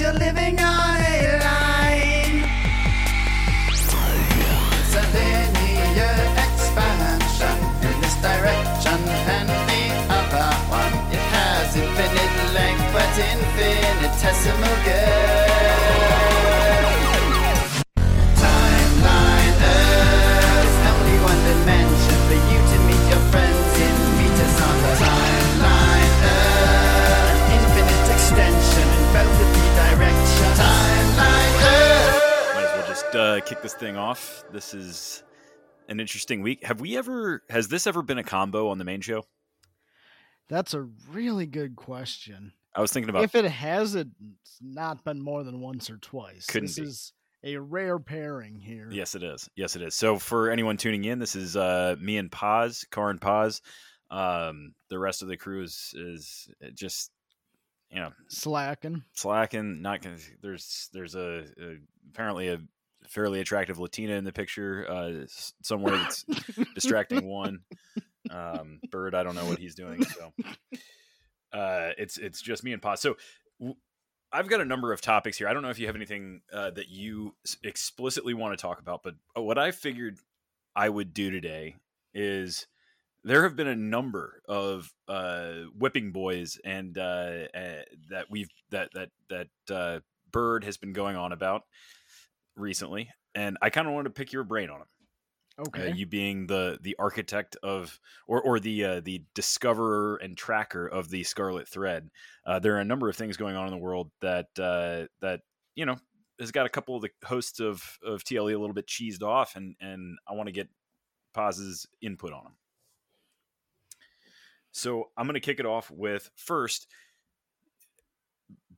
you're living on a thing off. This is an interesting week. Have we ever? Has this ever been a combo on the main show? That's a really good question. I was thinking about. if it hasn't not been more than once or twice, Couldn't this be. is a rare pairing here. Yes, it is. Yes, it is. So for anyone tuning in, this is uh, me and Paz, Karin Paz. Um, the rest of the crew is is just you know Slacking. slacking. Not gonna. There's there's a, a apparently a fairly attractive Latina in the picture uh, somewhere that's distracting one. Um, Bird, I don't know what he's doing. So uh, it's it's just me and Paz. So w- I've got a number of topics here. I don't know if you have anything uh, that you s- explicitly want to talk about, but uh, what I figured I would do today is there have been a number of uh, whipping boys and uh, uh, that we've that that that uh, Bird has been going on about recently, and I kind of wanted to pick your brain on them. Okay. Uh, you being the the architect of or or the uh, the discoverer and tracker of the Scarlet Thread. Uh, there are a number of things going on in the world that uh, that you know has got a couple of the hosts of of TLE a little bit cheesed off, and and I want to get Paz's input on them. So I'm going to kick it off with first.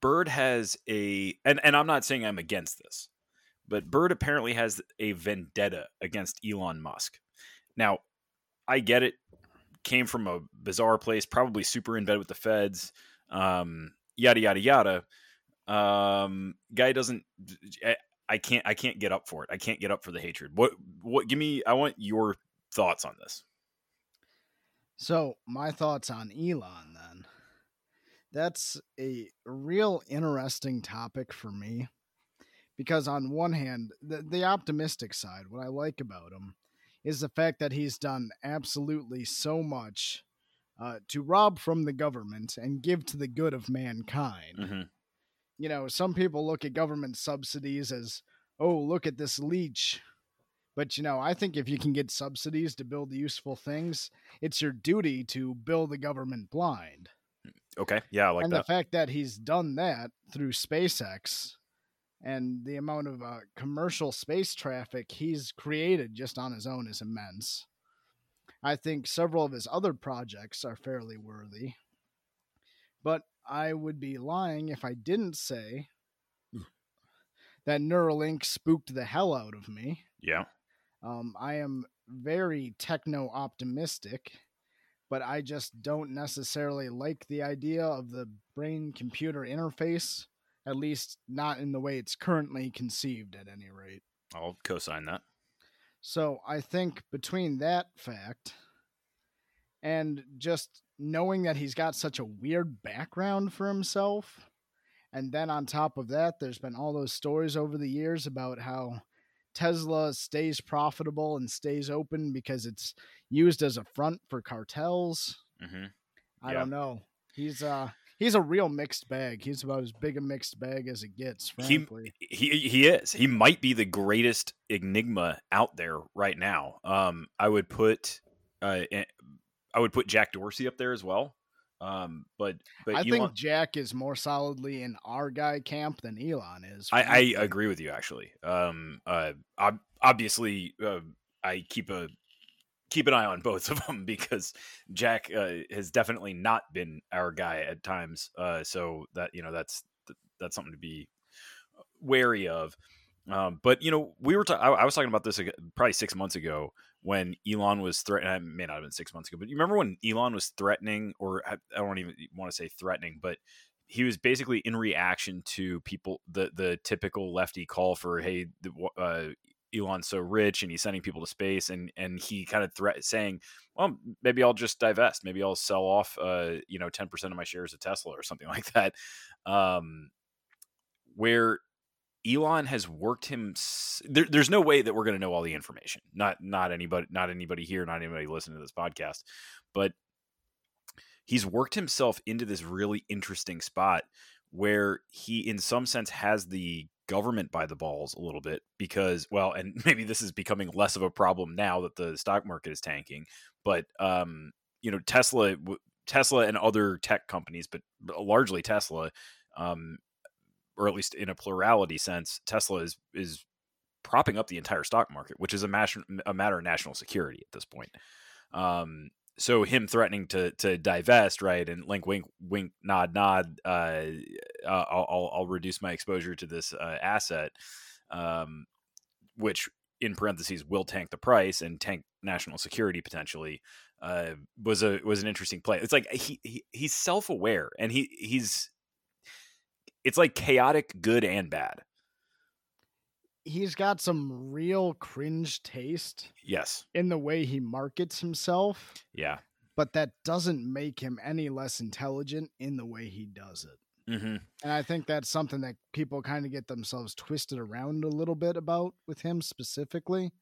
Bird has a, and, and I'm not saying I'm against this, but Bird apparently has a vendetta against Elon Musk. Now, I get it. Came from a bizarre place, probably super in bed with the feds, um, yada yada yada. Um, guy doesn't. I, I can't. I can't get up for it. I can't get up for the hatred. What? What? Give me. I want your thoughts on this. So, my thoughts on Elon then. That's a real interesting topic for me because, on one hand, the, the optimistic side, what I like about him is the fact that he's done absolutely so much uh, to rob from the government and give to the good of mankind. Mm-hmm. You know, some people look at government subsidies as, oh, look at this leech. But, you know, I think if you can get subsidies to build useful things, it's your duty to build the government blind. Okay. Yeah, I like and that. the fact that he's done that through SpaceX and the amount of uh, commercial space traffic he's created just on his own is immense. I think several of his other projects are fairly worthy. But I would be lying if I didn't say that Neuralink spooked the hell out of me. yeah. Um, I am very techno optimistic, but I just don't necessarily like the idea of the brain computer interface, at least not in the way it's currently conceived, at any rate. I'll co-sign that. So I think between that fact and just knowing that he's got such a weird background for himself, and then on top of that, there's been all those stories over the years about how Tesla stays profitable and stays open because it's used as a front for cartels. Mm-hmm. I Yeah. don't know. He's uh he's a real mixed bag. He's about as big a mixed bag as it gets, He, frankly. he he is. He might be the greatest enigma out there right now. Um, I would put, uh, eh, I would put Jack Dorsey up there as well. Um, but but I Elon, think Jack is more solidly in our guy camp than Elon is. I, I agree with you actually. Um, uh, ob- obviously, uh, I keep a keep an eye on both of them because Jack uh, has definitely not been our guy at times. Uh, so that you know that's that's something to be wary of. Um, but you know, we were ta- I, I was talking about this probably six months ago when Elon was threatening. It may not have been six months ago, but you remember when Elon was threatening, or I, don't even want to say threatening, but he was basically in reaction to people the the typical lefty call for hey the, uh, Elon's so rich and he's sending people to space, and and he kind of threat saying, well, maybe I'll just divest, maybe I'll sell off, uh, you know, ten percent of my shares of Tesla or something like that, um, where Elon has worked him. There, there's no way that we're going to know all the information. Not not anybody, not anybody here, not anybody listening to this podcast, but he's worked himself into this really interesting spot where he, in some sense, has the government by the balls a little bit because, well, and maybe this is becoming less of a problem now that the stock market is tanking, but um, you know, Tesla, Tesla, and other tech companies, but largely Tesla. Um, or at least in a plurality sense, Tesla is is propping up the entire stock market, which is a matter a matter of national security at this point. Um, so him threatening to to divest, right, and link, wink, wink, nod, nod. Uh, uh, I'll, I'll reduce my exposure to this uh, asset, um, which in parentheses will tank the price and tank national security potentially. Uh, was a was an interesting play. It's like he, he he's self aware and he he's it's like chaotic good and bad he's got some real cringe taste yes. in the way he markets himself. Yeah. But that doesn't make him any less intelligent in the way he does it. Mm-hmm. and i think that's something that people kind of get themselves twisted around a little bit about with him specifically.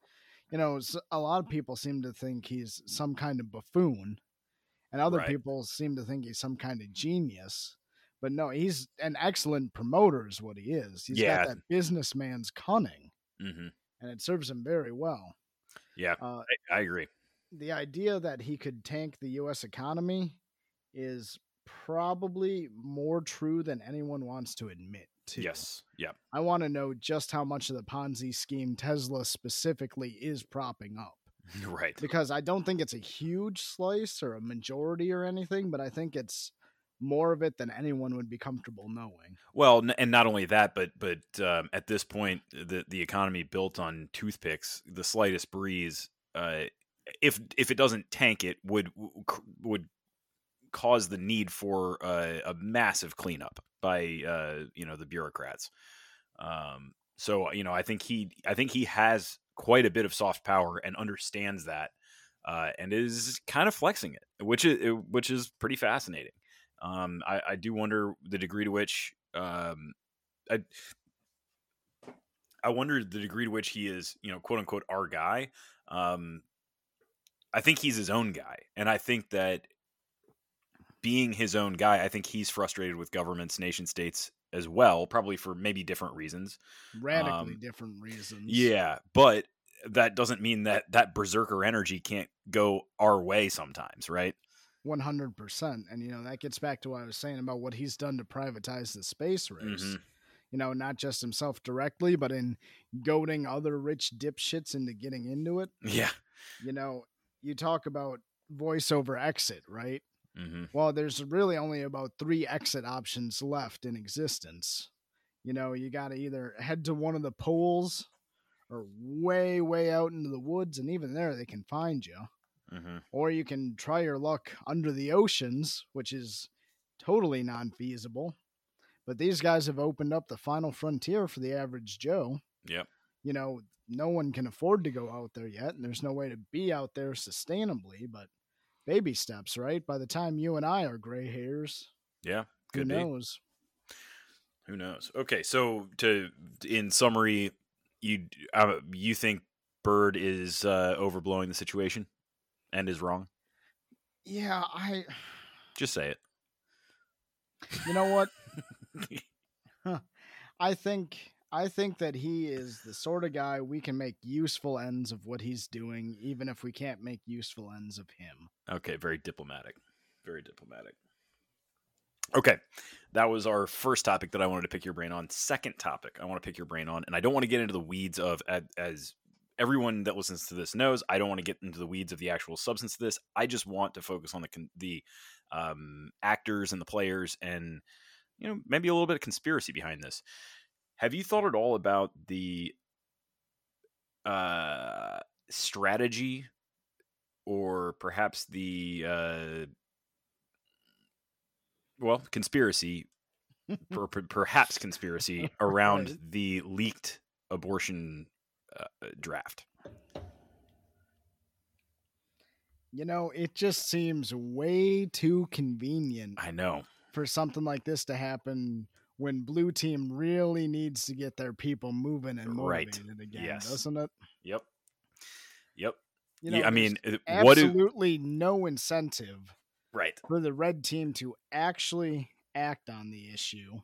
You know a lot of people seem to think he's some kind of buffoon and other Right. people seem to think he's some kind of genius but no he's an excellent promoter is what he is He's Yeah. got that businessman's cunning Mm-hmm. and it serves him very well yeah uh, I, I agree the idea that he could tank the US economy is probably more true than anyone wants to admit to. yes yeah I want to know just how much of the Ponzi scheme Tesla specifically is propping up. right Because I don't think it's a huge slice or a majority or anything, but I think it's more of it than anyone would be comfortable knowing. Well, and not only that, but but um, at this point, the the economy built on toothpicks, the slightest breeze, uh, if if it doesn't tank it, would would cause the need for uh, a massive cleanup by uh, you know the bureaucrats. Um, so you know, I think he I think he has quite a bit of soft power and understands that, uh, and is kind of flexing it, which is which is pretty fascinating. Um, I, I do wonder the degree to which um, I I wonder the degree to which he is, you know, quote unquote, our guy. Um, I think he's his own guy, and I think that being his own guy, I think he's frustrated with governments, nation states as well, probably for maybe different reasons. Radically Um, different reasons. Yeah, but that doesn't mean that that berserker energy can't go our way sometimes, right? 100%. And, you know, that gets back to what I was saying about what he's done to privatize the space race. Mhm. You know, not just himself directly, but in goading other rich dipshits into getting into it. Yeah. You know, you talk about voice over exit, right? hmm Well, there's really only about three exit options left in existence. You know, you got to either head to one of the poles or way, way out into the woods, and even there they can find you hmm or you can try your luck under the oceans, which is totally non feasible. But these guys have opened up the final frontier for the average Joe. Yep. You know, no one can afford to go out there yet, and there's no way to be out there sustainably, but baby steps, right? By the time you and I are gray hairs, Yeah. who be. knows? Who knows? Okay, so to in summary, you uh, you think Bird is uh, overblowing the situation and is wrong? Yeah, I, Just say it. you know what? I think I think that he is the sort of guy we can make useful ends of what he's doing, even if we can't make useful ends of him. Okay, very diplomatic. Very diplomatic. Okay, that was our first topic that I wanted to pick your brain on. Second topic I want to pick your brain on, and I don't want to get into the weeds of as, as everyone that listens to this knows. I don't want to get into the weeds of the actual substance of this. I just want to focus on the the um, actors and the players, and you know maybe a little bit of conspiracy behind this. Have you thought at all about the uh, strategy or perhaps the uh, well conspiracy per, per- perhaps conspiracy around the leaked abortion uh, draft. You know, it just seems way too convenient I know. for something like this to happen when blue team really needs to get their people moving and Right. motivated again, Yes. doesn't it? Yep. Yep. You Yeah, I mean, uh, what do absolutely no incentive right? for the red team to actually act on the issue,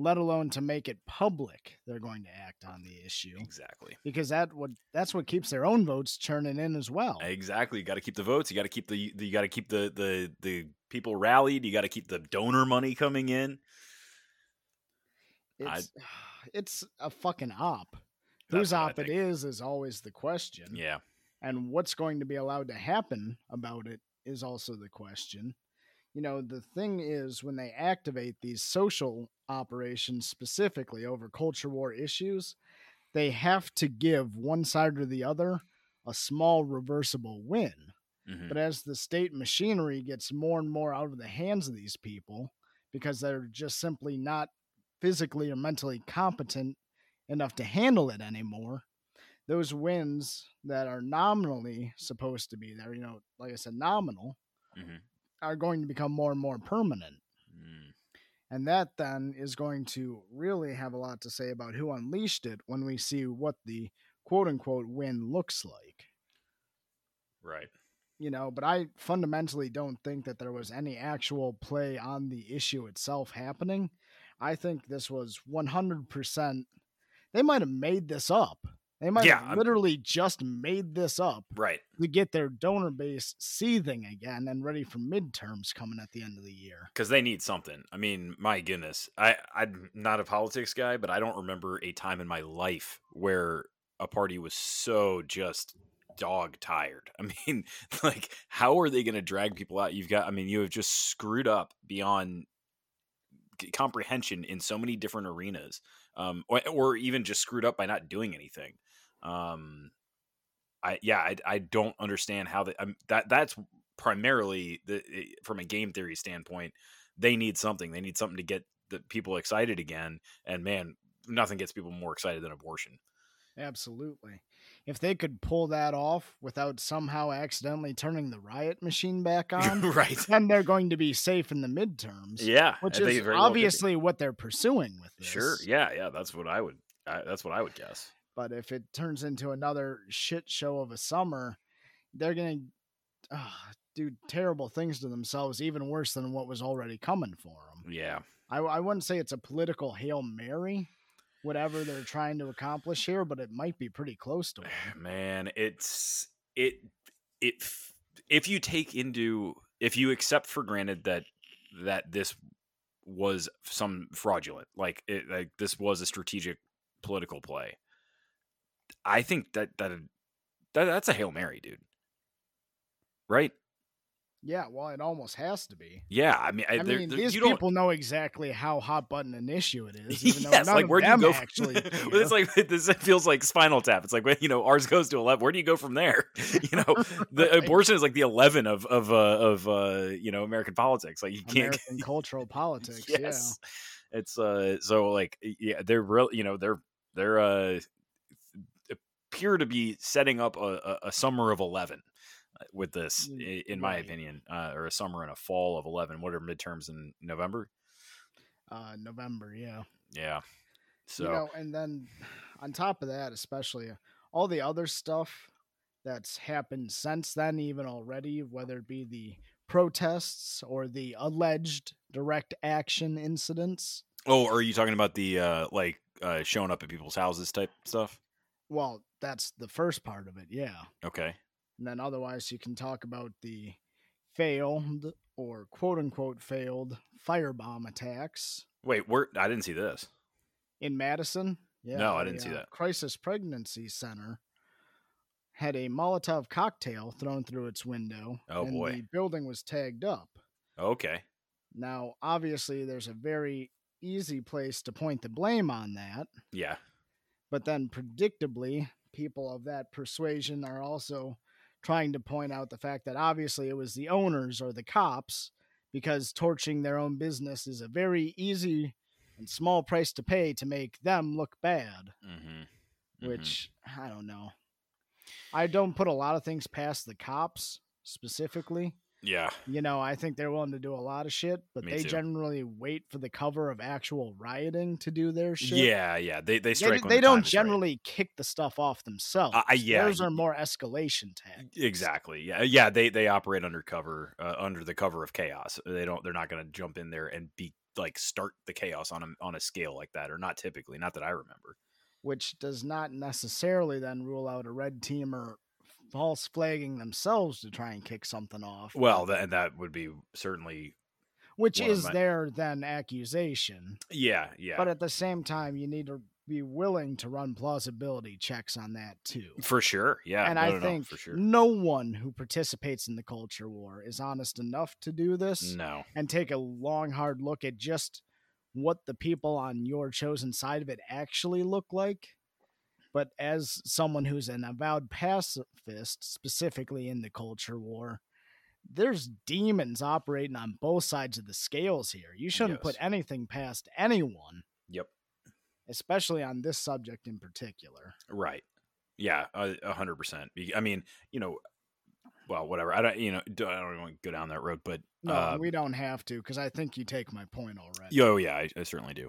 let alone to make it public they're going to act on the issue. Exactly. Because that would that's what keeps their own votes churning in as well. Exactly. You got to keep the votes. You got to keep the, you got to keep the the the people rallied. You got to keep the donor money coming in. I- It's it's a fucking op. Whose op it is is always the question. Yeah. And what's going to be allowed to happen about it is also the question. You know, the thing is when they activate these social operations specifically over culture war issues, they have to give one side or the other a small reversible win. Mhm. But as the state machinery gets more and more out of the hands of these people, because they're just simply not physically or mentally competent enough to handle it anymore, those wins that are nominally supposed to be there, you know, like I said, nominal, Mhm. Are going to become more and more permanent. Mm. And that then is going to really have a lot to say about who unleashed it when we see what the quote unquote win looks like Right. you know, but I fundamentally don't think that there was any actual play on the issue itself happening. I think this was 100%. They might have made this up. They might Yeah, have I'm- literally just made this up Right. to get their donor base seething again and ready for midterms coming at the end of the year. Because they need something. I mean, my goodness. I I'm not a politics guy, but I don't remember a time in my life where a party was so just dog tired. I mean, like, how are they going to drag people out? You've got. I mean, you have just screwed up beyond comprehension in so many different arenas, um, or, or even just screwed up by not doing anything. Um, I yeah, I, I don't understand how that um, that that's primarily the from a game theory standpoint. They need something. They need something to get the people excited again. And man, nothing gets people more excited than abortion. Absolutely. If they could pull that off without somehow accidentally turning the riot machine back on, right? then they're going to be safe in the midterms. Yeah, which is very well obviously what they're pursuing with this. sure. Yeah, yeah. That's what I would. I, that's what I would guess. But if it turns into another shit show of a summer, they're gonna uh, do terrible things to themselves, even worse than what was already coming for them. Yeah. I, I wouldn't say it's a political hail mary, whatever they're trying to accomplish here, but it might be pretty close to it. man it's it it if you take into if you accept for granted that that this was some fraudulent like it like this was a strategic political play i think that that, that that's a hail mary dude right Yeah, well, it almost has to be. yeah i mean, I, I mean, these you people know exactly how hot button an issue it is, even though yes, like where do you go? From, actually. it's like this feels like Spinal Tap. It's like when you know ours goes to eleven. Where do you go from there? You know, the Right. abortion is like the eleven of of uh, of uh, you know American politics. Like you can't. American cultural politics. yes, it's uh so like yeah they're real. You know they're they're uh appear to be setting up a, a, a summer of eleven uh, with this, Mm, in my right. opinion, uh, or a summer and a fall of eleven. What are midterms in November? Uh, November. Yeah. Yeah. So you know, and then on top of that, especially uh, all the other stuff that's happened since then, even already, whether it be the protests or the alleged direct action incidents. Oh, are you talking about the uh like uh showing up at people's houses type stuff? Well, that's the first part of it, yeah. Okay. And then otherwise, you can talk about the failed or quote unquote failed firebomb attacks Wait, where I didn't see this. in Madison. Yeah, No, I didn't see uh, that. Crisis Pregnancy Center had a Molotov cocktail thrown through its window. Oh, and boy. The building was tagged up. Okay. Now, obviously, there's a very easy place to point the blame on that, Yeah. but then predictably, people of that persuasion are also trying to point out the fact that obviously it was the owners or the cops because torching their own business is a very easy and small price to pay to make them look bad. Mm-hmm. Mhm. which I don't know. I don't put a lot of things past the cops specifically. Yeah, You know, I think they're willing to do a lot of shit, but Me they too. generally wait for the cover of actual rioting to do their shit. yeah, yeah. They they They, strike. when they the don't is right. generally kick the stuff off themselves. I- yeah, Those are more escalation tactics. Exactly. Yeah. Yeah. They they operate under cover, uh, under the cover of chaos. They don't. They're not going to jump in there and be like start the chaos on a on a scale like that, or not typically. Not that I remember. which does not necessarily then rule out a red teamer false flagging themselves to try and kick something off. Well, that that would be certainly. which is my- their then accusation. Yeah. Yeah. But at the same time, you need to be willing to run plausibility checks on that too. for sure. Yeah. and no, I no, no, think for sure. no one who participates in the culture war is honest enough to do this No. and take a long, hard look at just what the people on your chosen side of it actually look like. But as someone who's an avowed pacifist, specifically in the culture war, there's demons operating on both sides of the scales here. You shouldn't put anything past anyone, Yep. especially on this subject in particular. Right. Yeah. A hundred percent. I mean, you know. Well, whatever. I don't. You know. I don't even want to go down that road, but No, uh, we don't have to because I think you take my point already. Yo, yeah, I, I certainly do.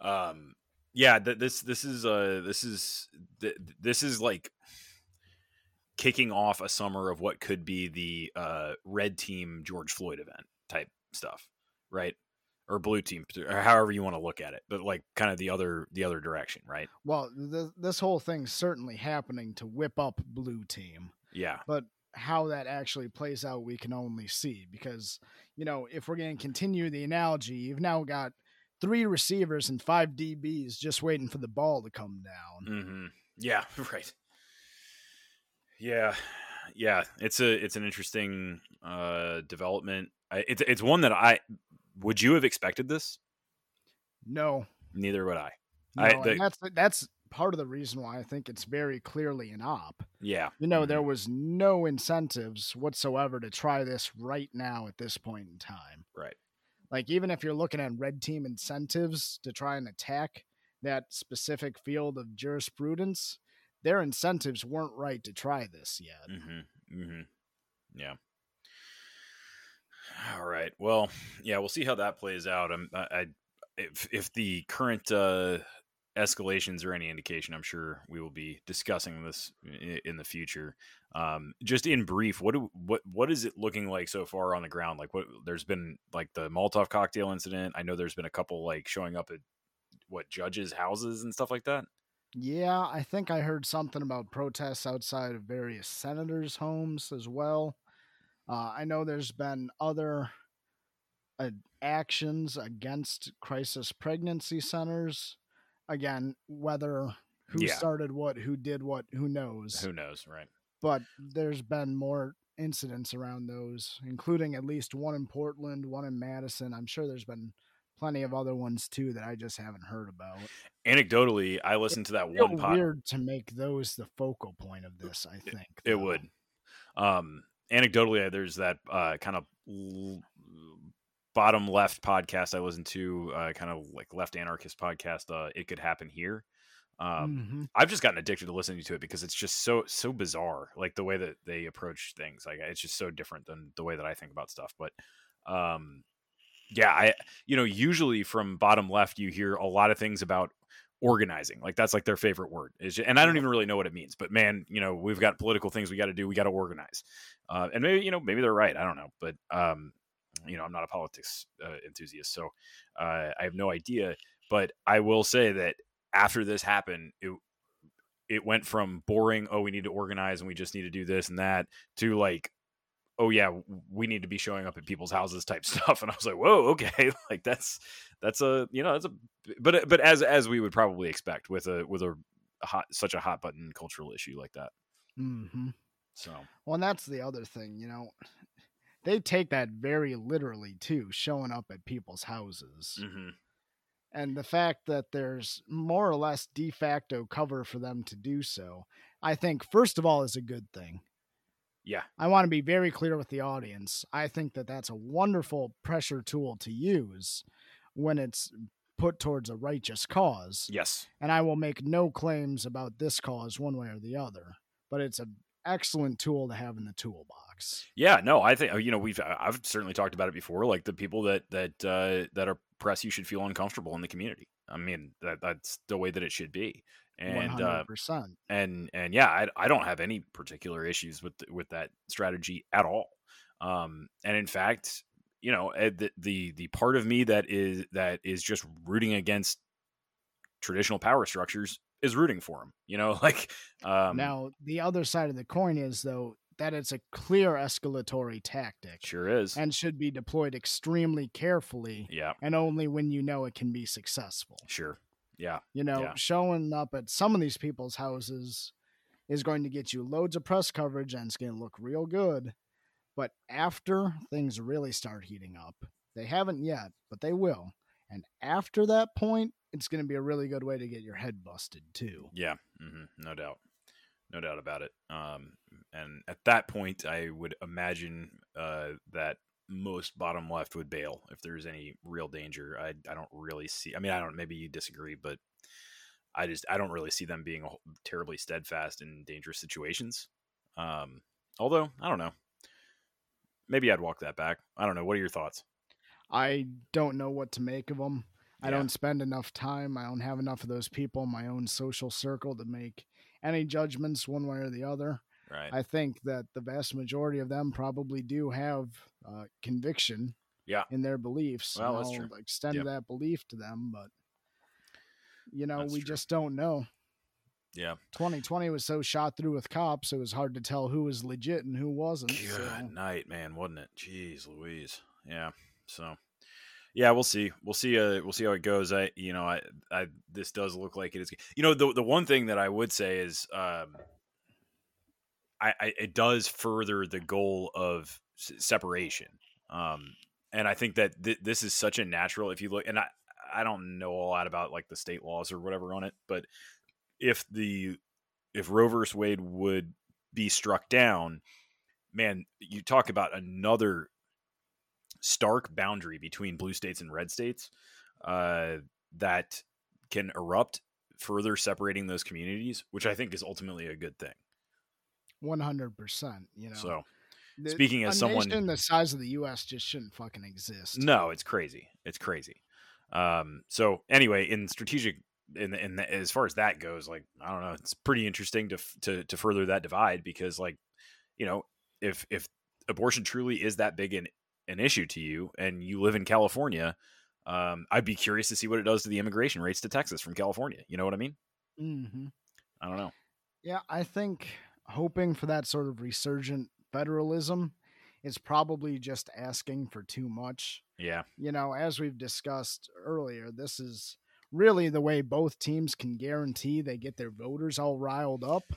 Um, yeah, th- this this is uh this is th- this is like kicking off a summer of what could be the uh red team George Floyd event type stuff, right? Or blue team, or however you want to look at it, but like kind of the other the other direction, right? Well, th- this whole thing's certainly happening to whip up blue team. Yeah, but how that actually plays out we can only see because you know if we're going to continue the analogy you've now got three receivers and five dbs just waiting for the ball to come down hmm yeah, right. Yeah, yeah, it's a it's an interesting uh development. I, it's it's one that I would you have expected this? no, Neither would I. no I- the- that's that's part of the reason why i think it's very clearly an op Yeah. you know Mhm. there was no incentives whatsoever to try this right now at this point in time Right. Like even if you're looking at red team incentives to try and attack that specific field of jurisprudence their incentives weren't right to try this yet Mm-hmm. Mm-hmm. Yeah. All right. Well, yeah, we'll see how that plays out. I'm, I, I if if the current uh, escalations are any indication, I'm sure we will be discussing this in, the future. Um, just in brief, what do what what is it looking like so far on the ground? Like, what there's been like the Molotov cocktail incident. I know there's been a couple like showing up at what judges' houses and stuff like that. Yeah, I think I heard something about protests outside of various senators' homes as well. Uh, I know there's been other uh, actions against crisis pregnancy centers. Again, whether who Yeah. started what, who did what, who knows. Who knows, right? But there's been more incidents around those, including at least one in Portland, one in Madison. I'm sure there's been plenty of other ones too that I just haven't heard about. Anecdotally, I listened to that one pod. weird to make those the focal point of this. I think It though. would. Um, anecdotally, there's that uh, kind of l- bottom left podcast I listened to, uh, kind of like left anarchist podcast. Uh, it could happen here. Um, Mhm. I've just gotten addicted to listening to it because it's just so so bizarre, like the way that they approach things. Like it's just so different than the way that I think about stuff. But um, yeah, I you know usually from bottom left you hear a lot of things about organizing like that's like their favorite word is and i don't even really know what it means but man you know we've got political things we got to do we got to organize uh, and maybe you know maybe they're right i don't know but um you know i'm not a politics uh, enthusiast so uh, i have no idea but i will say that after this happened it it went from boring oh we need to organize and we just need to do this and that to like oh yeah we need to be showing up at people's houses type stuff and i was like whoa okay like that's that's a you know that's a but but as as we would probably expect with a with a hot such a hot button cultural issue like that Mhm. so Well, and that's the other thing, you know. They take that very literally too, showing up at people's houses. mhm. And the fact that there's more or less de facto cover for them to do so, I think, first of all, is a good thing. yeah I want to be very clear with the audience. I think that that's a wonderful pressure tool to use when it's put towards a righteous cause. Yes. And I will make no claims about this cause one way or the other, but it's an excellent tool to have in the toolbox. Yeah, no, I think you know we've I've certainly talked about it before. Like the people that that uh, that are press, you should feel uncomfortable in the community. I mean, that that's the way that it should be. And uh, 100%. and and yeah, I, I don't have any particular issues with with that strategy at all. Um, and in fact, you know, eh, the, the the part of me that is that is just rooting against traditional power structures is rooting for them. You know, like um, now, the other side of the coin is, though, that it's a clear escalatory tactic sure is. and should be deployed extremely carefully yeah, and only when you know it can be successful. sure. Yeah, You know, Yeah. showing up at some of these people's houses is going to get you loads of press coverage and it's going to look real good. But after things really start heating up, they haven't yet, but they will. And after that point, it's going to be a really good way to get your head busted too. yeah, Mm-hmm. no doubt, no doubt about it. Um, and at that point, I would imagine uh, that most bottom left would bail if there's any real danger. I I don't really see. I mean, I don't. Maybe you disagree, but I just I don't really see them being terribly steadfast in dangerous situations. Um, although I don't know. Maybe I'd walk that back. I don't know. What are your thoughts? I don't know what to make of them. I don't spend enough time. I don't have enough of those people in my own social circle to make any judgments one way or the other. Right. I think that the vast majority of them probably do have uh, conviction Yeah. in their beliefs. Well, that's I'll true. extend Yep. that belief to them, but you know, That's we true. just don't know. yeah. 2020 was so shot through with cops, it was hard to tell who was legit and who wasn't. Good so- night, man, wasn't it? Jeez, Louise. Yeah. So, yeah, we'll see. We'll see. Uh, we'll see how it goes. I, you know, I, I, this does look like it is. You know, the the one thing that I would say is, um, I, I it does further the goal of separation. Um, and I think that th- this is such a natural. If you look, and I, I don't know a lot about like the state laws or whatever on it, but if the if Roe versus Wade would be struck down, man, you talk about another stark boundary between blue states and red states uh, that can erupt, further separating those communities, which I think is ultimately a good thing. 100%. You know, So, The- speaking as someone- nation the size of the U.S. just shouldn't fucking exist. no, it's crazy. It's crazy. Um, so anyway, in strategic, in in the, as far as that goes, like I don't know, it's pretty interesting to to to further that divide because, like, you know, if if abortion truly is that big an an issue to you, and you live in California, um, I'd be curious to see what it does to the immigration rates to Texas from California. You know what I mean? hmm I don't know. Yeah, I think hoping for that sort of resurgent federalism is probably just asking for too much. Yeah, You know, as we've discussed earlier, this is really the way both teams can guarantee they get their voters all riled up.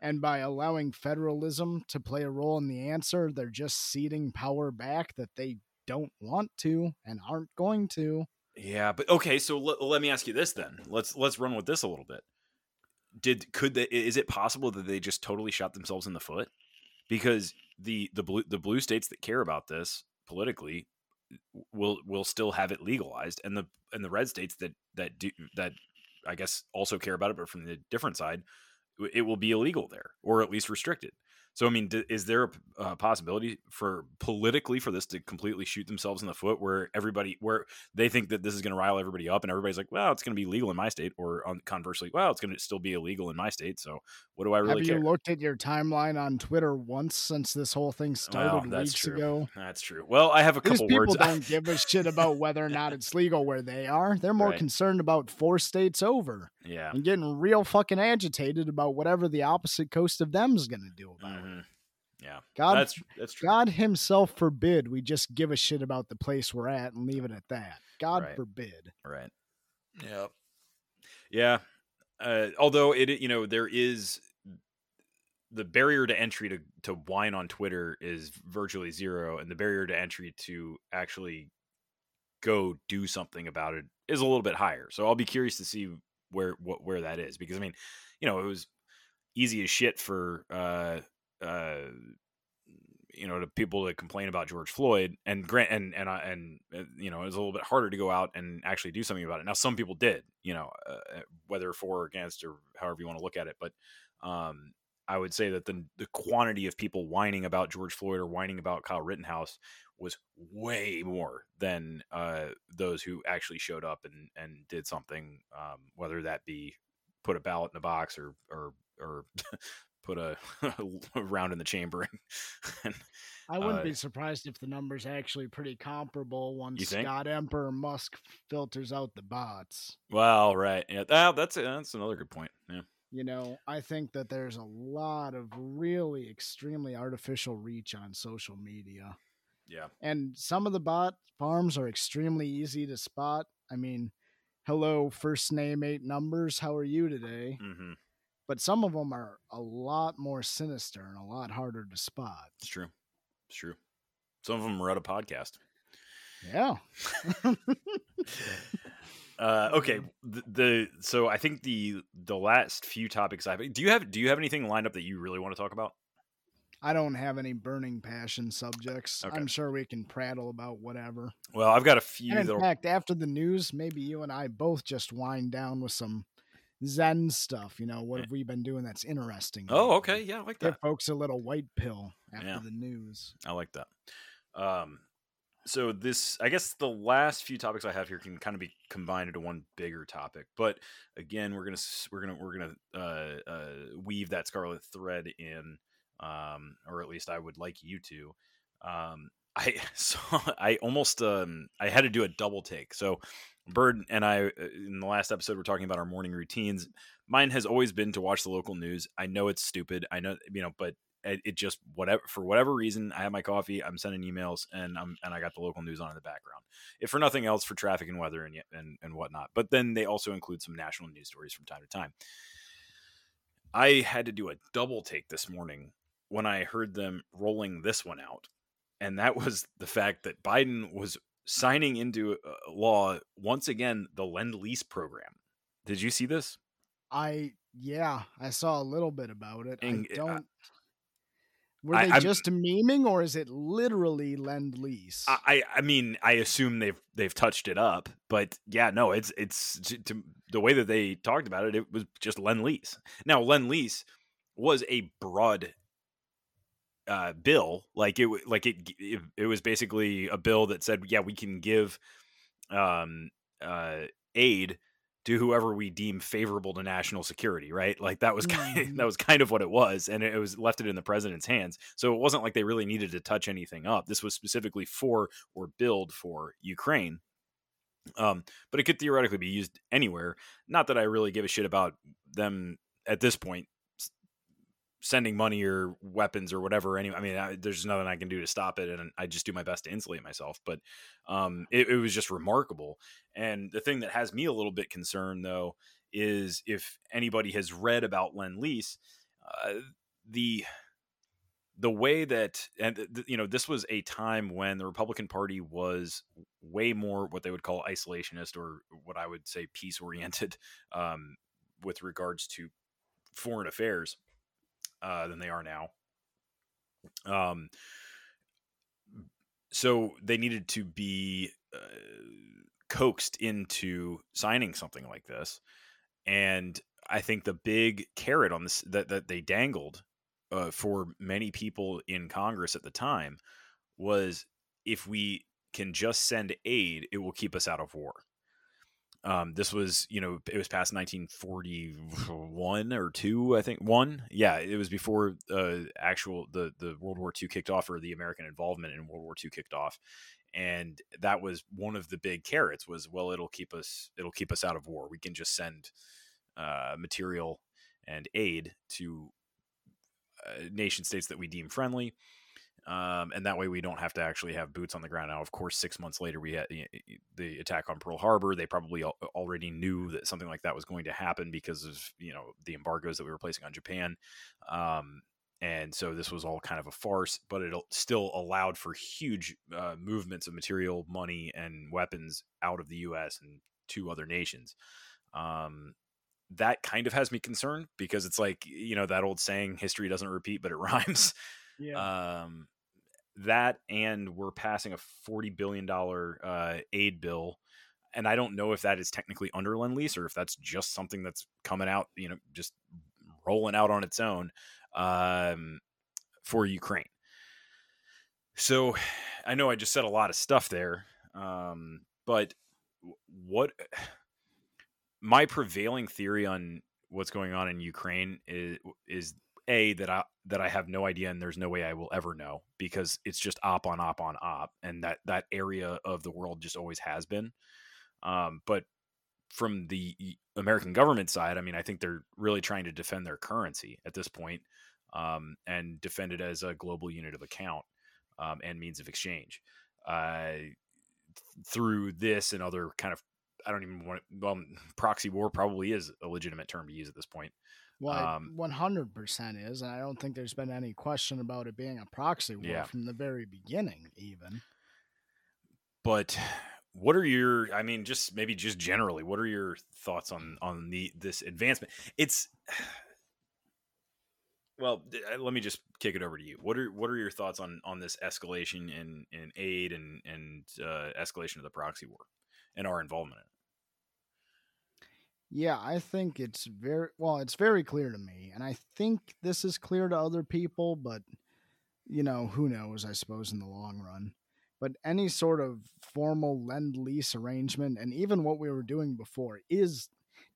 And by allowing federalism to play a role in the answer, they're just ceding power back that they don't want to and aren't going to. Yeah, but okay. So let, let me ask you this then. Let's let's run with this a little bit. Did could they? Is it possible that they just totally shot themselves in the foot? Because the the blue the blue states that care about this politically will will still have it legalized, and the and the red states that that do that I guess also care about it, but from the different side, it will be illegal there or at least restricted. So I mean, d- is there a p- uh, possibility for politically for this to completely shoot themselves in the foot, where everybody, where they think that this is going to rile everybody up, and everybody's like, "Well, it's going to be legal in my state," or on, conversely, "Well, it's going to still be illegal in my state." So what do I really Have care? you looked at your timeline on Twitter once since this whole thing started Well, that's weeks true. ago? That's true. Well, I have a These couple people words. don't give a shit about whether or not it's legal where they are. They're more Right. concerned about four states over yeah. and getting real fucking agitated about whatever the opposite coast of them is going to do about it. Mhm. Yeah. God, That's that's true. God Himself forbid we just give a shit about the place we're at and leave it at that. God Right. forbid. Right. Yeah. Yeah. Uh, although it, you know, there is the barrier to entry to to whine on Twitter is virtually zero, and the barrier to entry to actually go do something about it is a little bit higher. So I'll be curious to see where what where that is because I mean, you know, it was easy as shit for uh uh you know to people that complain about George Floyd and grant and and and uh, you know it was a little bit harder to go out and actually do something about it. Now some people did, you know, uh, whether for or against or however you want to look at it, but um, I would say that the the quantity of people whining about George Floyd or whining about Kyle Rittenhouse was way more than uh, those who actually showed up and and did something, um, whether that be put a ballot in a box or or or put a, a round in the chamber. And, I wouldn't uh, be surprised if the numbers actually pretty comparable once? God Emperor Musk filters out the bots. well, right, yeah, that, that's that's another good point. Yeah, You know, I think that there's a lot of really extremely artificial reach on social media. yeah, And some of the bot farms are extremely easy to spot. I mean, hello, first name, eight numbers. How are you today? hmm But some of them are a lot more sinister and a lot harder to spot. it's true, it's true. Some of them are at a podcast. Yeah. Uh, okay, the, the so I think the the last few topics I have. Do you have do you have anything lined up that you really want to talk about? I don't have any burning passion subjects. Okay. I'm sure we can prattle about whatever. Well, I've got a few. And in that'll- fact, after the news, maybe you and I both just wind down with some Zen stuff. You know, what have we been doing that's interesting? Oh, okay, yeah, I like Give that. folks a little white pill after Yeah. the news. I like that. Um, so this, I guess, the last few topics I have here can kind of be combined into one bigger topic. But again, we're gonna we're gonna we're gonna uh, uh, weave that scarlet thread in, um, or at least I would like you to. Um, I saw I almost um, I had to do a double take. So Bird and I uh, in the last episode we're talking about our morning routines. Mine has always been to watch the local news. I know it's stupid. I know you know, but it, it just whatever for whatever reason i have my coffee i'm sending emails and i'm and i got the local news on in the background if for nothing else for traffic and weather and and, and whatnot but then they also include some national news stories from time to time i had to do a double take this morning when i heard them rolling this one out and that was the fact that biden was signing into uh, law once again the lend lease program did you see this I yeah, I saw a little bit about it. And, I uh, don't. Were they I'm- just memeing, or is it literally lend lease? I, I I mean, I assume they've they've touched it up, but yeah, no, it's it's to, to, the way that they talked about it. It was just lend lease. Now, lend lease was a broad uh, bill, like it like it, it it was basically a bill that said, yeah, we can give um uh aid to whoever we deem favorable to national security, right? Like that was kind Mhm. that was kind of what it was, and it was left it in the president's hands. So it wasn't like they really needed to touch anything up. This was specifically for or billed for Ukraine. Um, but it could theoretically be used anywhere. Not that I really give a shit about them at this point sending money or weapons or whatever. Anyway, I mean, I, there's nothing I can do to stop it, and I just do my best to insulate myself. But um, it, it was just remarkable. And the thing that has me a little bit concerned, though, is if anybody has read about Lend Lease, uh, the the way that and th- you know this was a time when the Republican Party was way more what they would call isolationist or what I would say peace oriented um, with regards to foreign affairs uh, than they are now. Um, so they needed to be uh, coaxed into signing something like this, and I think the big carrot on this that that they dangled uh, for many people in Congress at the time was if we can just send aid, it will keep us out of war. Um, this was, you know, it was past 1941 or two, I think. One, yeah, it was before uh, actual the the World War II kicked off or the American involvement in World War II kicked off, and that was one of the big carrots. Was well, it'll keep us it'll keep us out of war. We can just send uh, material and aid to uh, nation states that we deem friendly. Um, and that way we don't have to actually have boots on the ground. Now, of course, six months later, we had the, attack on Pearl Harbor. They probably al- already knew that something like that was going to happen because of you know the embargoes that we were placing on Japan. Um, and so this was all kind of a farce, but it still allowed for huge uh, movements of material, money, and weapons out of the U.S. and to other nations. Um, that kind of has me concerned because it's like you know that old saying history doesn't repeat but it rhymes yeah. um that and we're passing a forty billion dollar uh, aid bill, and I don't know if that is technically under lend lease or if that's just something that's coming out, you know, just rolling out on its own um, for Ukraine. So I know I just said a lot of stuff there, um, but what my prevailing theory on what's going on in Ukraine is is a that I that I have no idea and there's no way I will ever know because it's just op on op on op and that that area of the world just always has been. Um, but from the American government side, I mean, I think they're really trying to defend their currency at this point, um, and defend it as a global unit of account um, and means of exchange. Uh, through this and other kind of I don't even want well proxy war probably is a legitimate term to use at this point. Well, Um, one hundred percent is, and I don't think there's been any question about it being a proxy war Yeah. from the very beginning. Even But what are your I mean just maybe just generally what are your thoughts on on the this advancement? It's well, uh, let me just kick it over to you. What are what are your thoughts on on this escalation in in aid and and uh, escalation of the proxy war and our involvement in it? Yeah, I think it's very well. It's very clear to me, and I think this is clear to other people, but you know, who knows? I suppose in the long run. But any sort of formal lend lease arrangement, and even what we were doing before, is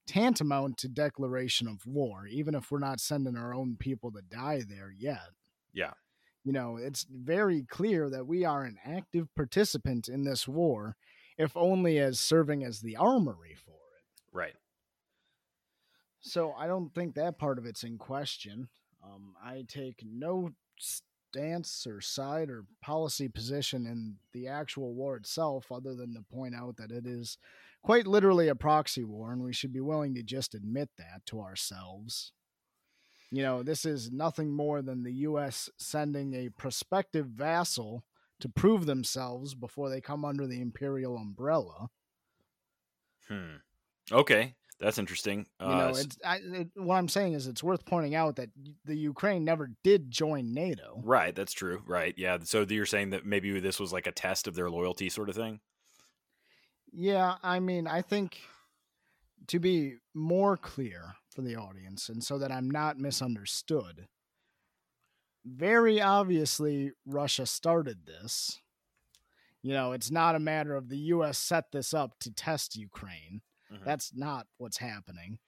tantamount to declaration of war, even if we're not sending our own people to die there yet. Yeah. You know, it's very clear that we are an active participant in this war, if only as serving as the armory for it. Right. So I don't think that part of it's in question. Um, I take no stance or side or policy position in the actual war itself, other than to point out that it is quite literally a proxy war, and we should be willing to just admit that to ourselves. You know, this is nothing more than the U.S. sending a prospective vassal to prove themselves before they come under the imperial umbrella. Hmm. Okay, that's interesting. You know, Uh, it's I, it, what I'm saying is it's worth pointing out that the Ukraine never did join NATO. right, that's true. Right. Yeah. So you're saying that maybe this was like a test of their loyalty, sort of thing. Yeah, I mean, I think to be more clear for the audience and so that I'm not misunderstood, very obviously Russia started this. You know, it's not a matter of the US set this up to test Ukraine. Mhm. That's not what's happening.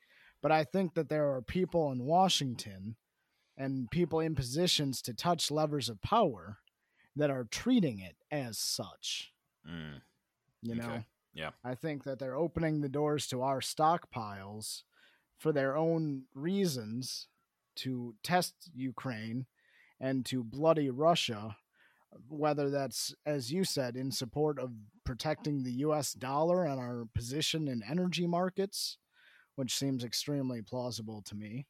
But I think that there are people in Washington and people in positions to touch levers of power that are treating it as such. Mm. You Okay. know? Yeah. I think that they're opening the doors to our stockpiles for their own reasons to test Ukraine and to bloody Russia, whether that's, as you said, in support of protecting the US dollar and our position in energy markets, which seems extremely plausible to me.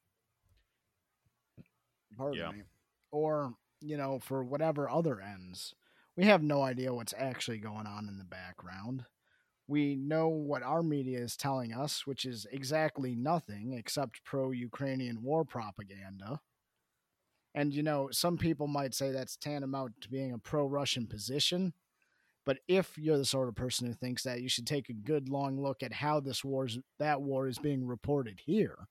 Pardon Yeah. me. Or, you know, for whatever other ends. We have no idea what's actually going on in the background we know what our media is telling us, which is exactly nothing except pro Ukrainian war propaganda. And, you know, some people might say that's tantamount to being a pro Russian position. But if you're the sort of person who thinks that, you should take a good long look at how this war's that war is being reported here.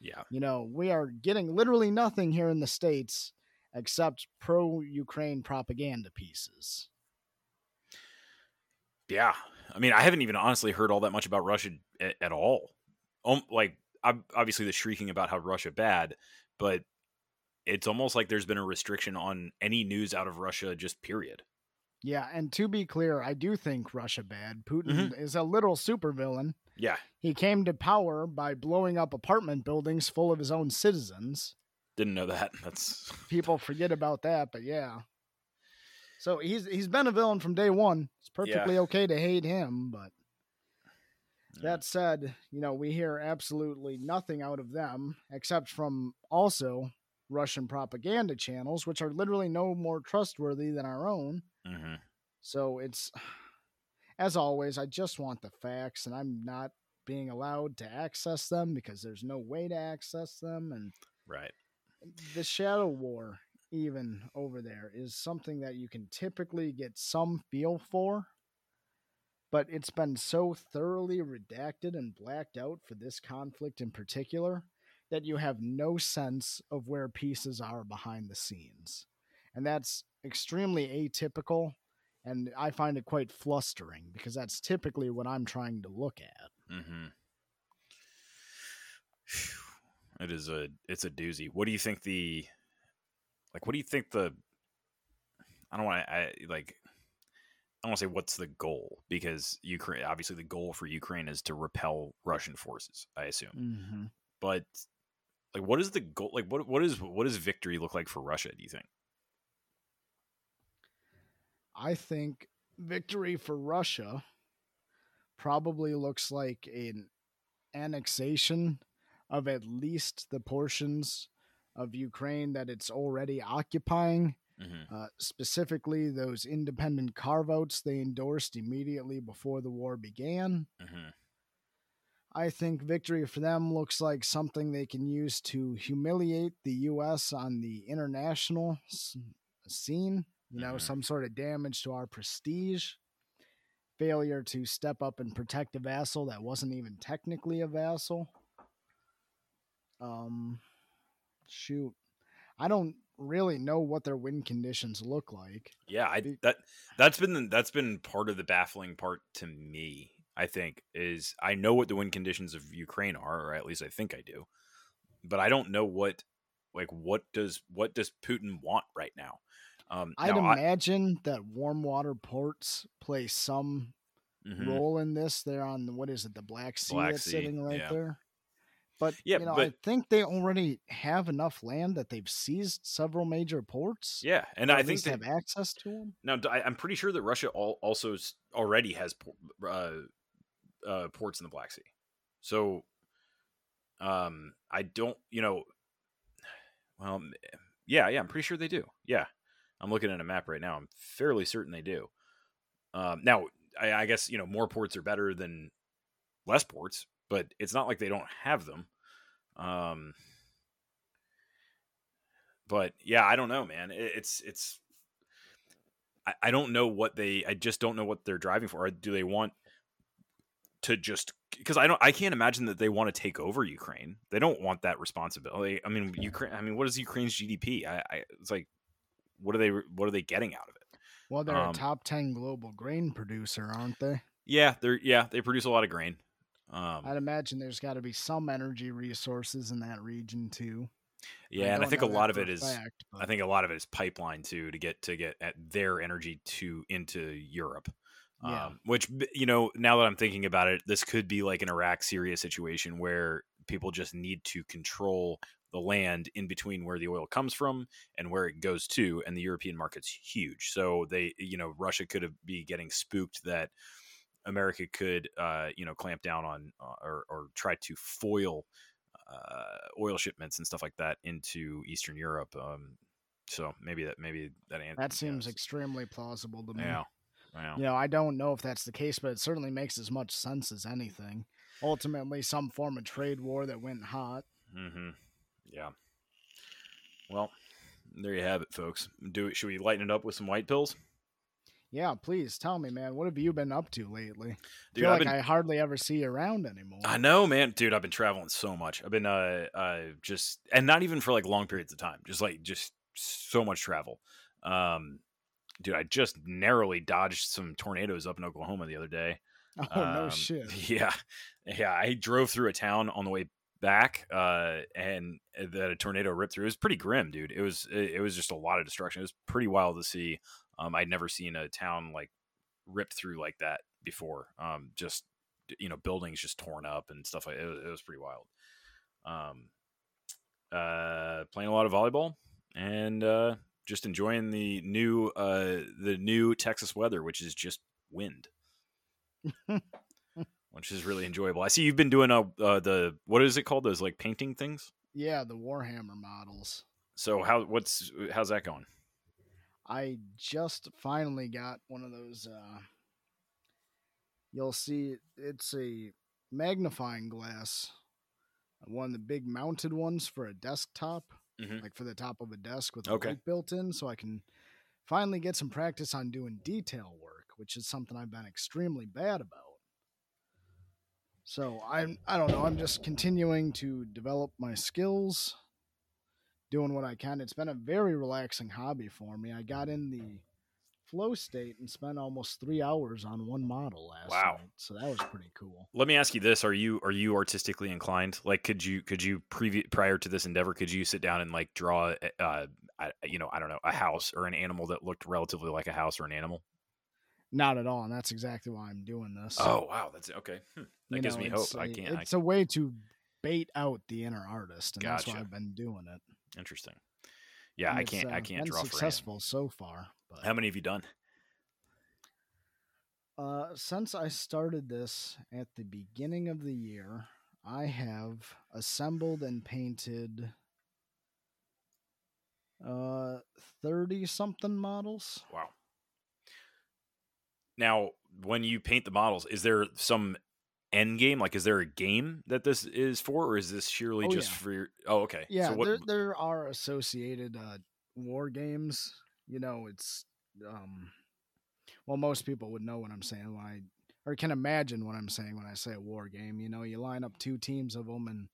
Yeah. You know, we are getting literally nothing here in the States except pro Ukraine propaganda pieces. Yeah. I mean, I haven't even honestly heard all that much about Russia at, at all. Um, like, ob- obviously, the shrieking about how Russia bad, but it's almost like there's been a restriction on any news out of Russia, just period. Yeah, and to be clear, I do think Russia bad. Mm-hmm. Putin is a little supervillain. Yeah. He came to power by blowing up apartment buildings full of his own citizens. Didn't know that. That's People forget about that, but yeah. So he's he's been a villain from day one. It's perfectly okay to hate him, but that said, you know, we hear absolutely nothing out of them except from also Russian propaganda channels, which are literally no more trustworthy than our own. hmm So it's, as always, I just want the facts, and I'm not being allowed to access them because there's no way to access them. And right. the Shadow War even over there is something that you can typically get some feel for, but it's been so thoroughly redacted and blacked out for this conflict in particular that you have no sense of where pieces are behind the scenes. And that's extremely atypical, and I find it quite flustering because that's typically what I'm trying to look at. Mm-hmm. It is a it's a doozy. What do you think the like? What do you think the? I don't want to I like. I don't want to say what's the goal because Ukraine obviously the goal for Ukraine is to repel Russian forces. I assume, Mm-hmm. but like, what is the goal? Like, what what is what does victory look like for Russia? Do you think? I think victory for Russia probably looks like an annexation of at least the portions of Ukraine that it's already occupying, Mm-hmm. uh, specifically those independent carve outs they endorsed immediately before the war began. Mm-hmm. I think victory for them looks like something they can use to humiliate the U.S. on the international scene. You know, Mhm. some sort of damage to our prestige, failure to step up and protect a vassal that wasn't even technically a vassal. Um, shoot, I don't really know what their win conditions look like. Yeah, I that that's been the, that's been part of the baffling part to me. I think is I know what the wind conditions of Ukraine are, or at least I think I do, but I don't know what like what does what does Putin want right now. Um, I'd now, I- imagine that warm water ports play some Mhm. role in this. They're on the, what is it, the Black Sea Black that's Sea, sitting right yeah. there. But Yeah, you know, I think they already have enough land that they've seized several major ports. Yeah, and I think they have access to them. now I, I'm pretty sure that Russia al- also already has uh, uh, ports in the Black Sea. So, um, I don't, you know, well, yeah, yeah, I'm pretty sure they do. Yeah, I'm looking at a map right now. I'm fairly certain they do. Um, now, I, I guess you know more ports are better than less ports, but it's not like they don't have them. Um, but yeah, I don't know, man. It, it's it's. I, I don't know what they. I just don't know what they're driving for. Do they want to just? Because I don't. I can't imagine that they want to take over Ukraine. They don't want that responsibility. I mean, Ukraine. I mean, what is Ukraine's GDP? I, I it's like, what are they? What are they getting out of it? Well, they're Um, a top ten global grain producer, aren't they? Yeah, they're yeah they produce a lot of grain. Um, I'd imagine there's got to be some energy resources in that region too. yeah, and I think a lot of it is. fact, I think a lot of it is pipeline too to get to get at their energy to into Europe. Yeah. Um, which you know, now that I'm thinking about it, this could be like an Iraq Syria situation where people just need to control the land in between where the oil comes from and where it goes to, and the European market's huge. So they, you know, Russia could have be getting spooked that America could, uh, you know, clamp down on uh, or, or try to foil uh, oil shipments and stuff like that into Eastern Europe. Um, so maybe that maybe that that seems yes. extremely plausible to me. yeah, yeah. You know, I don't know if that's the case, but it certainly makes as much sense as anything. Ultimately, some form of trade war that went hot. Mm-hmm. Yeah. Well, there you have it, folks. Do should we lighten it up with some white pills? Yeah, please tell me, man. What have you been up to lately? I feel I've like been I hardly ever see you around anymore. I know, man. Dude, I've been traveling so much. I've been uh uh just and not even for like long periods of time. Just like just so much travel. Um dude, I just narrowly dodged some tornadoes up in Oklahoma the other day. Oh no Um, shit. Yeah, yeah. I drove through a town on the way back, uh, and that a tornado ripped through. It was pretty grim, dude. It was it, it was just a lot of destruction. It was pretty wild to see. Um, I'd never seen a town like ripped through like that before. Um, just you know, buildings just torn up and stuff like it. was, it was pretty wild. Um, uh, playing a lot of volleyball and uh, just enjoying the new uh the new Texas weather, which is just wind which is really enjoyable. I see you've been doing a uh, the what is it called? Those like painting things. Yeah, the Warhammer models. So how what's how's that going? I just finally got one of those. Uh, you'll see, it's a magnifying glass, one of the big mounted ones for a desktop. Mhm. like for the top of a desk with a Okay. light built in, so I can finally get some practice on doing detail work, which is something I've been extremely bad about. So I'm I don't know, I'm just continuing to develop my skills, doing what I can. It's been a very relaxing hobby for me. I got in the flow state and spent almost three hours on one model last Wow. night. So that was pretty cool. Let me ask you this: Are you are you artistically inclined? Like, could you could you previ- prior to this endeavor, could you sit down and like draw, uh, I, you know, I don't know, a house or an animal that looked relatively like a house or an animal? Not at all, and that's exactly why I'm doing this. Oh wow, that's okay. Hmm. That You gives know, me hope. I a- can't. It's a way to bait out the inner artist, and that's why I've been doing it. interesting. Yeah, And I can't. I uh, can't been draw for successful so far. But How many have you done? uh, since I started this at the beginning of the year, I have assembled and painted uh thirty something models. Wow. Now, when you paint the models, is there some end game? Like, is there a game that this is for, or is this sheerly Oh, just yeah. for your? Oh, okay. Yeah, So what? there there are associated uh, war games. You know, it's um, well, most people would know what I'm saying when I or can imagine what I'm saying when I say a war game. You know, you line up two teams of them and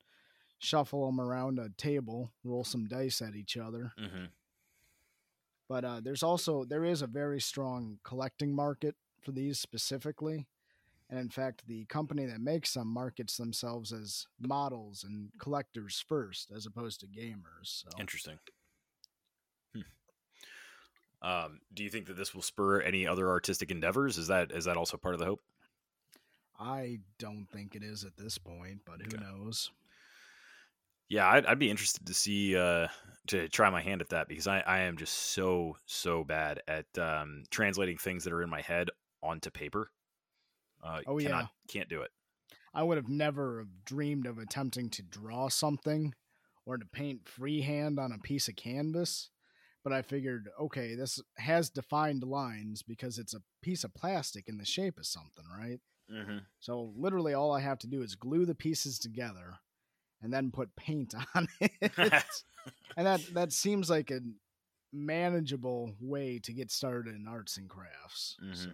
shuffle them around a table, roll some dice at each other. Mhm. But uh, there's also there is a very strong collecting market for these specifically. And in fact, the company that makes them markets themselves as models and collectors first, as opposed to gamers. So Interesting. Um, do you think that this will spur any other artistic endeavors? Is that is that also part of the hope? I don't think it is at this point, but who Okay. knows? Yeah, I'd, I'd be interested to see uh, to try my hand at that because I, I am just so so bad at um, translating things that are in my head onto paper. Uh, Oh, cannot, yeah. can't do it. I would have never have dreamed of attempting to draw something or to paint freehand on a piece of canvas. But I figured, okay, this has defined lines because it's a piece of plastic in the shape of something, right? Mm-hmm. So literally all I have to do is glue the pieces together and then put paint on it. and that that seems like a manageable way to get started in arts and crafts. Mhm. So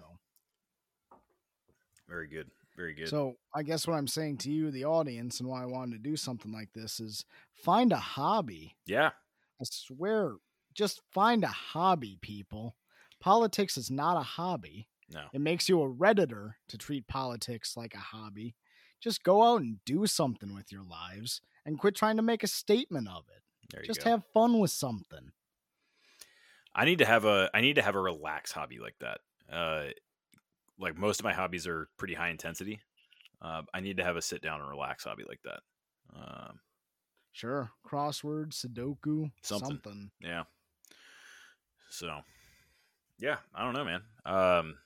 Very good. Very good. So I guess what I'm saying to you, the audience, and why I wanted to do something like this is find a hobby. yeah. I swear, just find a hobby, people. Politics is not a hobby. No. It makes you a redditor to treat politics like a hobby. Just go out and do something with your lives and quit trying to make a statement of it. There Just have fun with something. I need to have a I need to have a relaxed hobby like that. Uh, like most of my hobbies are pretty high intensity. Uh, I need to have a sit down and relax hobby like that. Um, Sure, crossword, Sudoku, Something. something. yeah. So, yeah, I don't know, man. Um,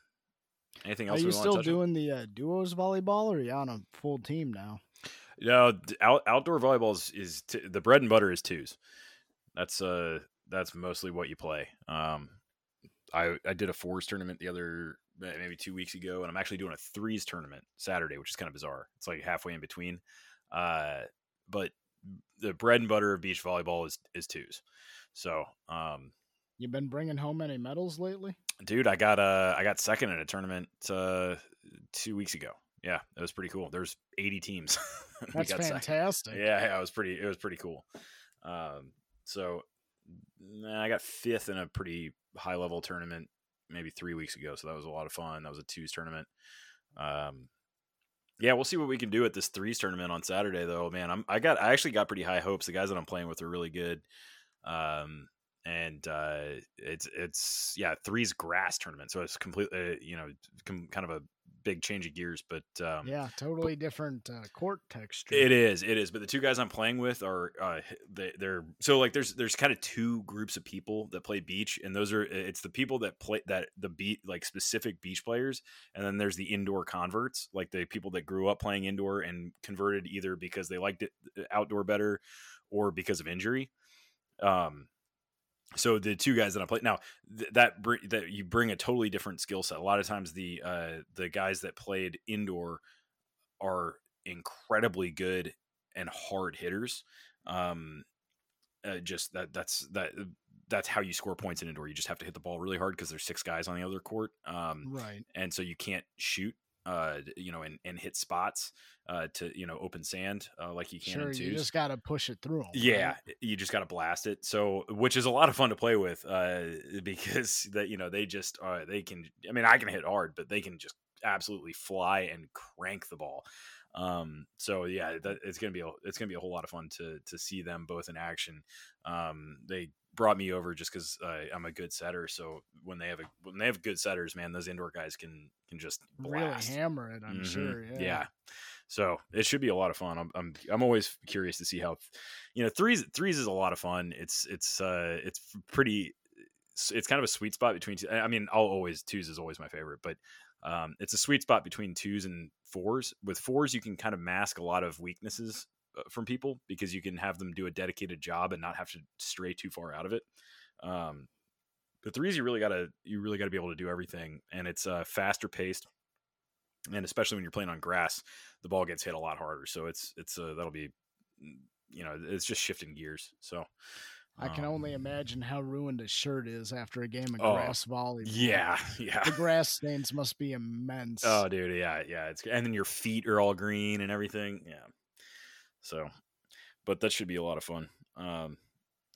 anything else? Are you we still touch on? doing the uh, duos volleyball, or are you on a full team now? No, out, outdoor volleyball is, is t- the bread and butter is twos. That's uh that's mostly what you play. Um, I I did a fours tournament the other maybe two weeks ago, and I'm actually doing a threes tournament Saturday, which is kind of bizarre. It's like halfway in between. Uh, but the bread and butter of beach volleyball is is twos. So, um, You been bringing home any medals lately? dude, I got uh I got second in a tournament uh two weeks ago. Yeah, it was pretty cool. There's 80 teams. That's That's second. fantastic. Yeah, yeah, it was pretty. It was pretty cool. Um, so I got fifth in a pretty high level tournament maybe three weeks ago. So that was a lot of fun. That was a twos tournament. Um, yeah, we'll see what we can do at this threes tournament on Saturday, though. Man, I'm I got I actually got pretty high hopes. The guys that I'm playing with are really good. Um, and uh, it's it's yeah three's grass tournament, so it's completely uh, you know com- kind of a big change of gears, but um, Yeah, totally different uh, court texture. it is, it is. But the two guys I'm playing with are uh, they, they're so like there's there's kind of two groups of people that play beach, and those are it's the people that play that the beat like specific beach players, and then there's the indoor converts, like the people that grew up playing indoor and converted either because they liked it uh, outdoor better or because of injury. Um, so the two guys that I play now th- that br- that you bring a totally different skill set. A lot of times the uh, the guys that played indoor are incredibly good and hard hitters. Um, uh, just that that's that that's how you score points in indoor. You just have to hit the ball really hard because there's six guys on the other court, um, Right. and so you can't shoot, uh, you know, and, and hit spots uh, to you know open sand uh, like you can Sure, in you just got to push it through Yeah, right? you just got to blast it. So, which is a lot of fun to play with, uh, because that you know they just uh, they can. I mean, I can hit hard, but they can just absolutely fly and crank the ball. Um, so yeah, that, it's gonna be a, it's gonna be a whole lot of fun to to see them both in action. Um, they brought me over just because uh, I'm a good setter. So when they have a when they have good setters, man, those indoor guys can can just blast. Really hammer it, I'm Mhm. sure. Yeah. Yeah. So it should be a lot of fun. I'm, I'm I'm always curious to see how, you know, threes threes is a lot of fun. It's it's uh it's pretty. It's it's kind of a sweet spot between. Two, I mean, I'll always twos is always my favorite, but um, it's a sweet spot between twos and fours. With fours, you can kind of mask a lot of weaknesses uh, from people because you can have them do a dedicated job and not have to stray too far out of it. Um, the threes, you really gotta you really gotta be able to do everything, and it's uh, faster paced and especially when you're playing on grass, the ball gets hit a lot harder. So it's it's uh, that'll be mm, you know it's just shifting gears. So I can um, only imagine how ruined a shirt is after a game of Oh, grass volleyball. yeah yeah. The grass stains must be immense. Oh, dude, yeah, yeah. It's and then your feet are all green and everything. Yeah. So, but that should be a lot of fun. Um,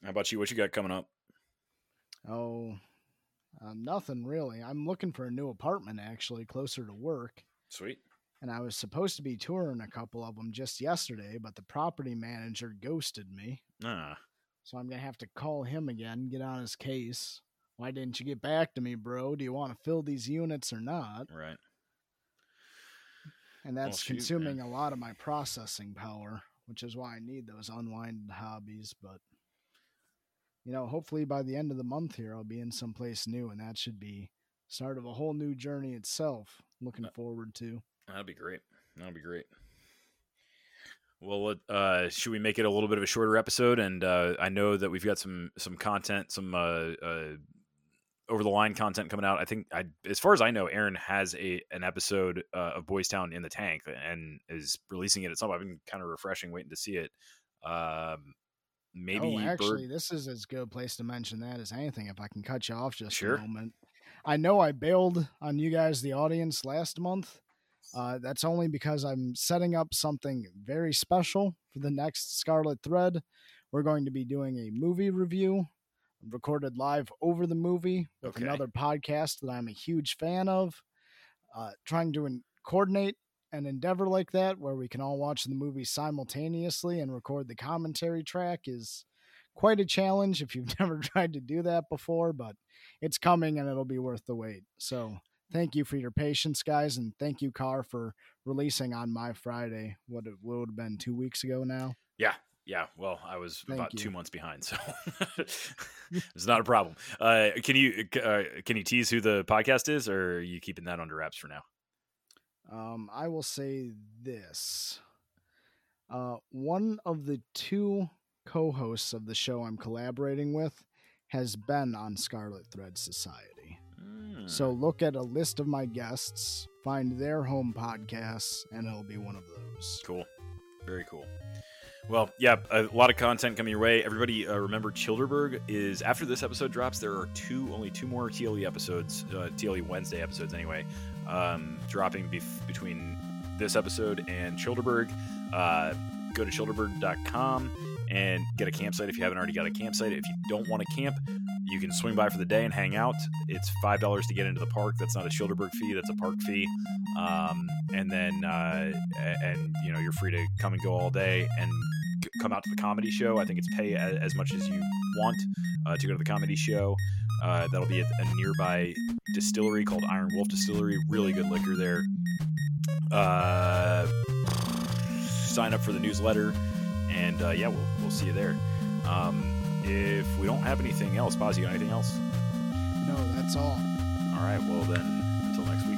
how about you? What you got coming up? Oh, um, nothing really. I'm looking for a new apartment actually, closer to work. Sweet. And I was supposed to be touring a couple of them just yesterday, but the property manager ghosted me. Ah, So I'm going to have to call him again, get on his case. Why didn't you get back to me, bro? Do you want to fill these units or not? right. And that's shoot, man. consuming a lot of my processing power, which is why I need those unwinded hobbies. But, you know, hopefully by the end of the month here, I'll be in someplace new, and that should be start of a whole new journey itself. Looking Uh, forward to. That'd be great. That'd be great. Well, uh, should we make it a little bit of a shorter episode? And uh, I know that we've got some some content, some uh, uh, over the line content coming out. I think, I, as far as I know, Aaron has a an episode uh, of Boys Town in the tank and is releasing it at some. I've been kind of refreshing, waiting to see it. Um, maybe oh, Bird- actually, this is as good a place to mention that as anything. If I can cut you off just Sure. a moment, I know I bailed on you guys, the audience, last month. Uh, that's only because I'm setting up something very special for the next Scarlet Thread. We're going to be doing a movie review, recorded live over the movie with Okay. another podcast that I'm a huge fan of. Uh, trying to in- coordinate an endeavor like that where we can all watch the movie simultaneously and record the commentary track is quite a challenge if you've never tried to do that before, but it's coming and it'll be worth the wait. So thank you for your patience, guys, and thank you, Car, for releasing on my Friday. What it would have been two weeks ago now. Yeah, yeah. Well, I was Thank about you. two months behind, so it's not a problem. Uh, can you uh, can you tease who the podcast is, or are you keeping that under wraps for now? Um, I will say this. Uh, one of the two co-hosts of the show I'm collaborating with has been on Scarlet Thread Society. Hmm. So look at a list of my guests, find their home podcasts, and it'll be one of those. Cool. Very cool. Well, yeah, a lot of content coming your way. Everybody, uh, remember Childerberg is after this episode drops. There are two, only two more TLE episodes, uh, TLE Wednesday episodes anyway, um, dropping bef- between this episode and Childerberg. Uh, go to childerberg.com and get a campsite if you haven't already got a campsite. If you don't want to camp, you can swing by for the day and hang out. It's five dollars to get into the park. That's not a Childerberg fee. That's a park fee. Um, and then uh, and you know you're free to come and go all day and come out to the comedy show. I think it's pay as much as you want uh, to go to the comedy show. Uh, that'll be at a nearby distillery called Iron Wolf Distillery. Really good liquor there. Uh, sign up for the newsletter, and uh, yeah, we'll we'll see you there. Um, if we don't have anything else, Boz, you got anything else? No, that's all. All right. Well then, until next week.